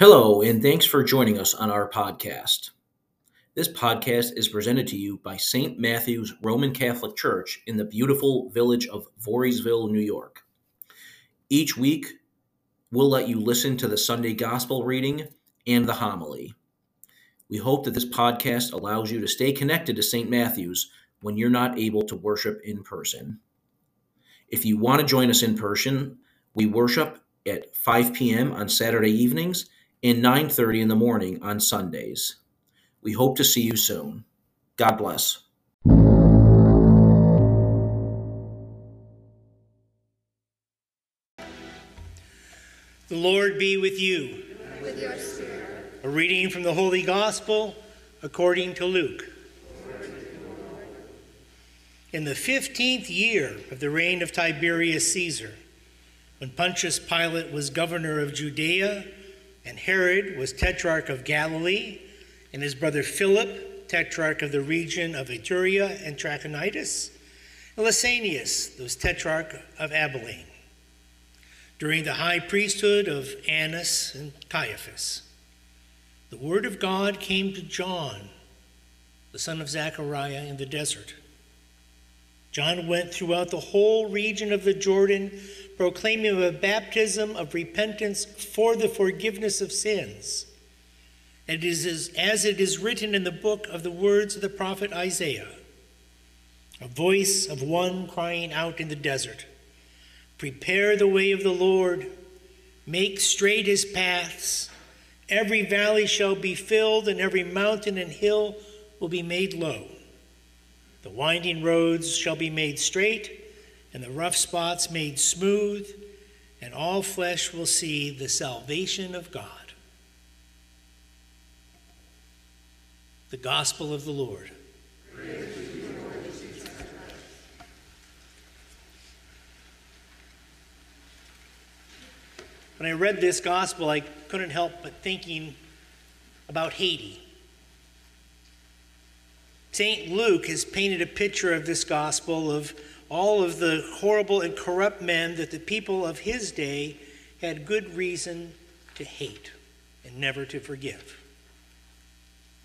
Hello, and thanks for joining us on our podcast. This podcast is presented to you by St. Matthew's Roman Catholic Church in the beautiful village of Voorheesville, New York. Each week, we'll let you listen to the Sunday Gospel reading and the homily. We hope that this podcast allows you to stay connected to St. Matthew's when you're not able to worship in person. If you want to join us in person, we worship at 5 p.m. on Saturday evenings and 9:30 in the morning on Sundays. We hope to see you soon. God bless. The Lord be with you. With your spirit. A reading from the Holy Gospel according to Luke. In the fifteenth year of the reign of Tiberius Caesar, when Pontius Pilate was governor of Judea, and Herod was tetrarch of Galilee, and his brother Philip, tetrarch of the region of Iturea and Trachonitis, and Lysanias was tetrarch of Abilene, during the high priesthood of Annas and Caiaphas. The word of God came to John, the son of Zechariah, in the desert. John went throughout the whole region of the Jordan proclaiming a baptism of repentance for the forgiveness of sins. It is as it is written in the book of the words of the prophet Isaiah a voice of one crying out in the desert Prepare the way of the Lord, make straight his paths. Every valley shall be filled, and every mountain and hill will be made low. The winding roads shall be made straight and the rough spots made smooth, and all flesh will see the salvation of God. The Gospel of the Lord. When I read this gospel, I couldn't help but thinking about Haiti. St. Luke has painted a picture of this gospel of all of the horrible and corrupt men that the people of his day had good reason to hate and never to forgive.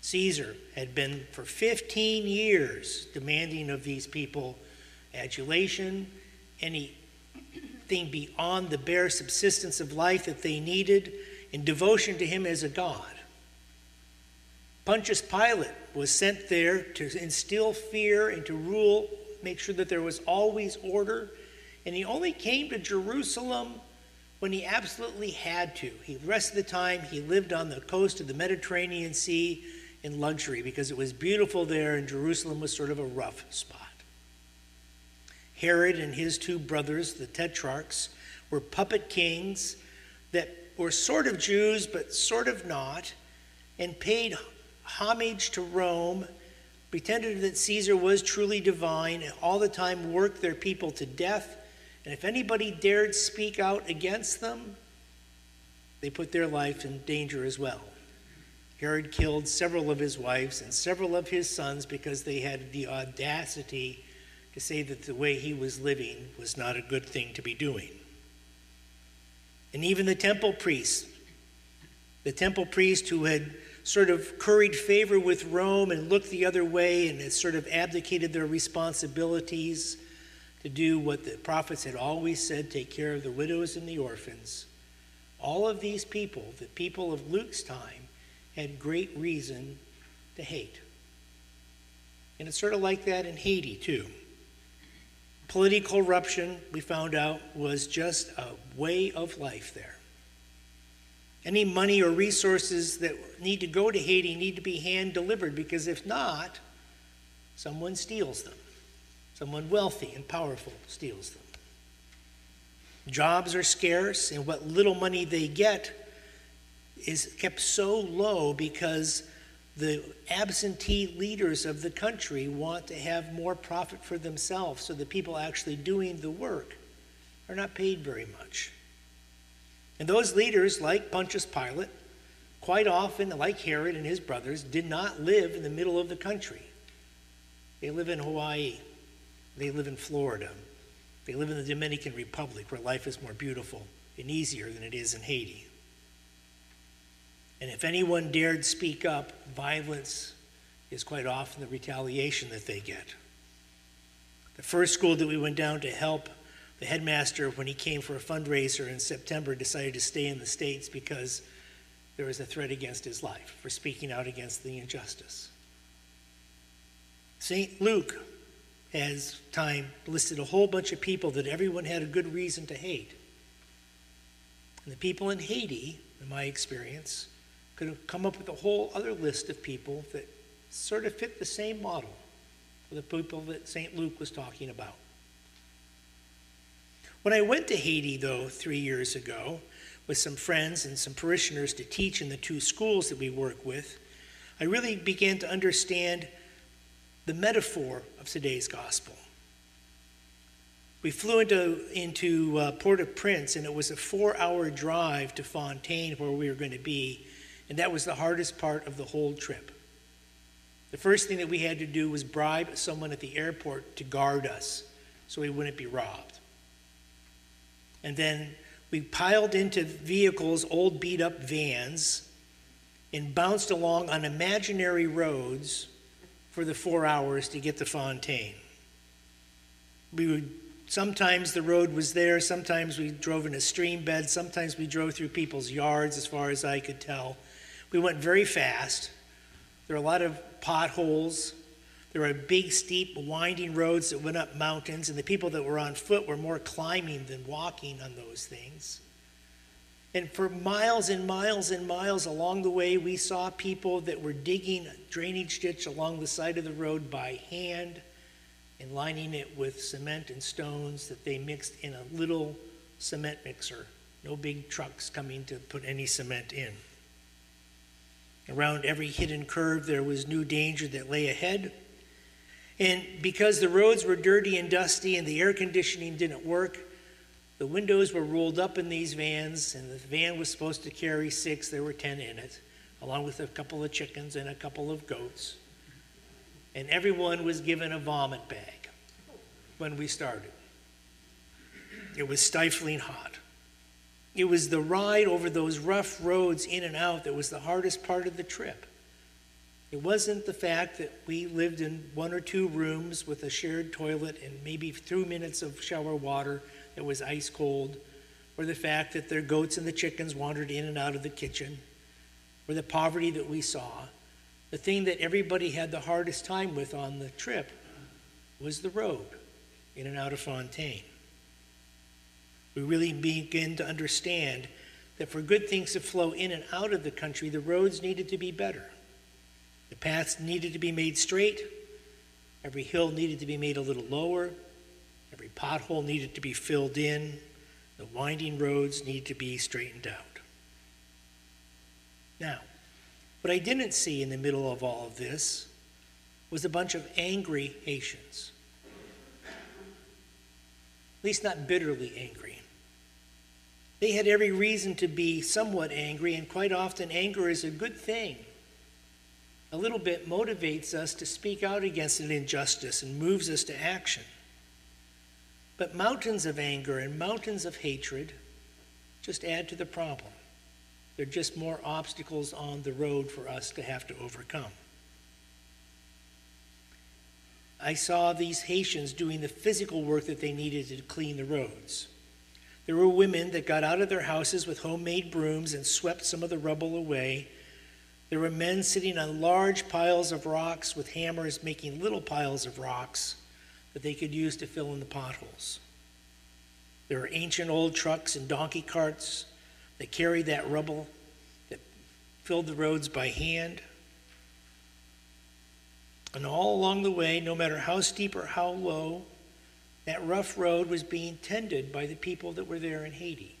Caesar had been for 15 years demanding of these people adulation, anything beyond the bare subsistence of life that they needed, in devotion to him as a god. Pontius Pilate was sent there to instill fear and to rule make sure that there was always order. And he only came to Jerusalem when he absolutely had to. He, the rest of the time, he lived on the coast of the Mediterranean Sea in luxury because it was beautiful there, and Jerusalem was sort of a rough spot. Herod and his two brothers, the tetrarchs, were puppet kings that were sort of Jews, but sort of not, and paid homage to Rome pretended that Caesar was truly divine, and all the time worked their people to death. And if anybody dared speak out against them, they put their life in danger as well. Herod killed several of his wives and several of his sons because they had the audacity to say that the way he was living was not a good thing to be doing. And even the temple priest, the temple priest who had sort of curried favor with Rome and looked the other way and had sort of abdicated their responsibilities to do what the prophets had always said take care of the widows and the orphans. All of these people, the people of Luke's time, had great reason to hate. And it's sort of like that in Haiti, too. Political corruption, we found out, was just a way of life there. Any money or resources that need to go to Haiti need to be hand delivered because if not, someone steals them. Someone wealthy and powerful steals them. Jobs are scarce, and what little money they get is kept so low because the absentee leaders of the country want to have more profit for themselves, so the people actually doing the work are not paid very much. And those leaders, like Pontius Pilate, quite often, like Herod and his brothers, did not live in the middle of the country. They live in Hawaii, they live in Florida, they live in the Dominican Republic, where life is more beautiful and easier than it is in Haiti. And if anyone dared speak up, violence is quite often the retaliation that they get. The first school that we went down to help, the headmaster, when he came for a fundraiser in September, decided to stay in the States because there was a threat against his life for speaking out against the injustice. St. Luke has time listed a whole bunch of people that everyone had a good reason to hate. And the people in Haiti, in my experience, could have come up with a whole other list of people that sort of fit the same model for the people that St. Luke was talking about. When I went to Haiti, though, three years ago, with some friends and some parishioners to teach in the two schools that we work with, I really began to understand the metaphor of today's gospel. We flew into, into uh, Port au Prince, and it was a four hour drive to Fontaine, where we were going to be, and that was the hardest part of the whole trip. The first thing that we had to do was bribe someone at the airport to guard us so we wouldn't be robbed. And then we piled into vehicles, old beat up vans, and bounced along on imaginary roads for the four hours to get to Fontaine. We would sometimes the road was there, sometimes we drove in a stream bed, sometimes we drove through people's yards, as far as I could tell. We went very fast. There were a lot of potholes. There were big, steep, winding roads that went up mountains, and the people that were on foot were more climbing than walking on those things. And for miles and miles and miles along the way, we saw people that were digging a drainage ditch along the side of the road by hand and lining it with cement and stones that they mixed in a little cement mixer. No big trucks coming to put any cement in. Around every hidden curve, there was new danger that lay ahead. And because the roads were dirty and dusty and the air conditioning didn't work, the windows were rolled up in these vans, and the van was supposed to carry six. There were 10 in it, along with a couple of chickens and a couple of goats. And everyone was given a vomit bag when we started. It was stifling hot. It was the ride over those rough roads in and out that was the hardest part of the trip. It wasn't the fact that we lived in one or two rooms with a shared toilet and maybe two minutes of shower water that was ice cold, or the fact that their goats and the chickens wandered in and out of the kitchen, or the poverty that we saw. The thing that everybody had the hardest time with on the trip was the road in and out of Fontaine. We really begin to understand that for good things to flow in and out of the country, the roads needed to be better. The paths needed to be made straight. Every hill needed to be made a little lower. Every pothole needed to be filled in. The winding roads needed to be straightened out. Now, what I didn't see in the middle of all of this was a bunch of angry Haitians. At least not bitterly angry. They had every reason to be somewhat angry, and quite often, anger is a good thing. A little bit motivates us to speak out against an injustice and moves us to action. But mountains of anger and mountains of hatred just add to the problem. They're just more obstacles on the road for us to have to overcome. I saw these Haitians doing the physical work that they needed to clean the roads. There were women that got out of their houses with homemade brooms and swept some of the rubble away. There were men sitting on large piles of rocks with hammers making little piles of rocks that they could use to fill in the potholes. There were ancient old trucks and donkey carts that carried that rubble that filled the roads by hand. And all along the way, no matter how steep or how low, that rough road was being tended by the people that were there in Haiti.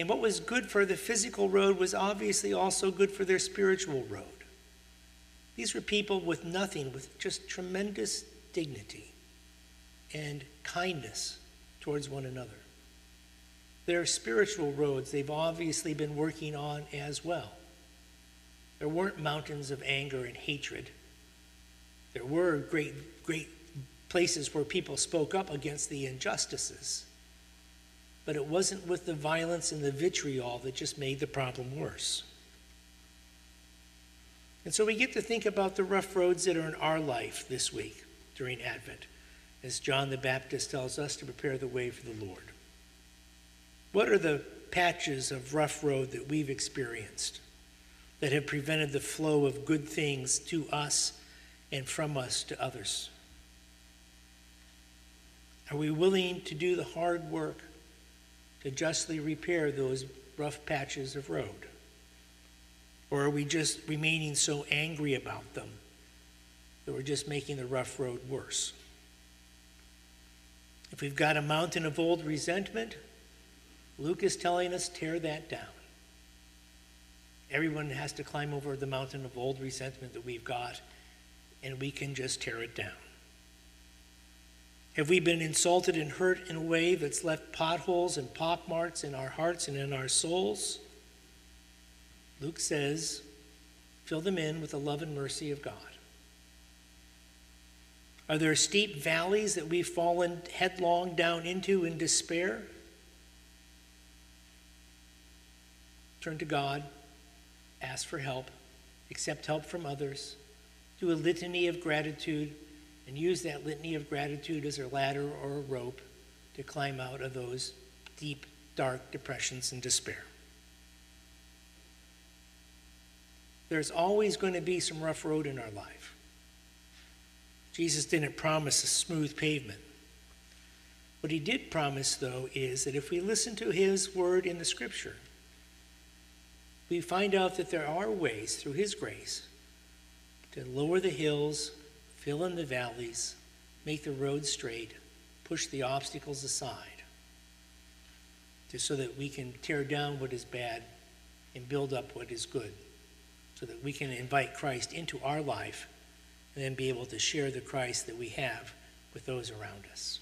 And what was good for the physical road was obviously also good for their spiritual road. These were people with nothing, with just tremendous dignity and kindness towards one another. Their spiritual roads, they've obviously been working on as well. There weren't mountains of anger and hatred. There were great, great places where people spoke up against the injustices. But it wasn't with the violence and the vitriol that just made the problem worse. And so we get to think about the rough roads that are in our life this week during Advent, as John the Baptist tells us to prepare the way for the Lord. What are the patches of rough road that we've experienced that have prevented the flow of good things to us and from us to others? Are we willing to do the hard work to justly repair those rough patches of road? Or are we just remaining so angry about them that we're just making the rough road worse? If we've got a mountain of old resentment, Luke is telling us tear that down. Everyone has to climb over the mountain of old resentment that we've got, and we can just tear it down. Have we been insulted and hurt in a way that's left potholes and pockmarks in our hearts and in our souls? Luke says, fill them in with the love and mercy of God. Are there steep valleys that we've fallen headlong down into in despair? Turn to God, ask for help, accept help from others, do a litany of gratitude, and use that litany of gratitude as a ladder or a rope to climb out of those deep, dark depressions and despair. There's always going to be some rough road in our life. Jesus didn't promise a smooth pavement. What he did promise, though, is that if we listen to his word in the scripture, we find out that there are ways through his grace to lower the hills, fill in the valleys, make the road straight, push the obstacles aside, just so that we can tear down what is bad and build up what is good so that we can invite Christ into our life and then be able to share the Christ that we have with those around us.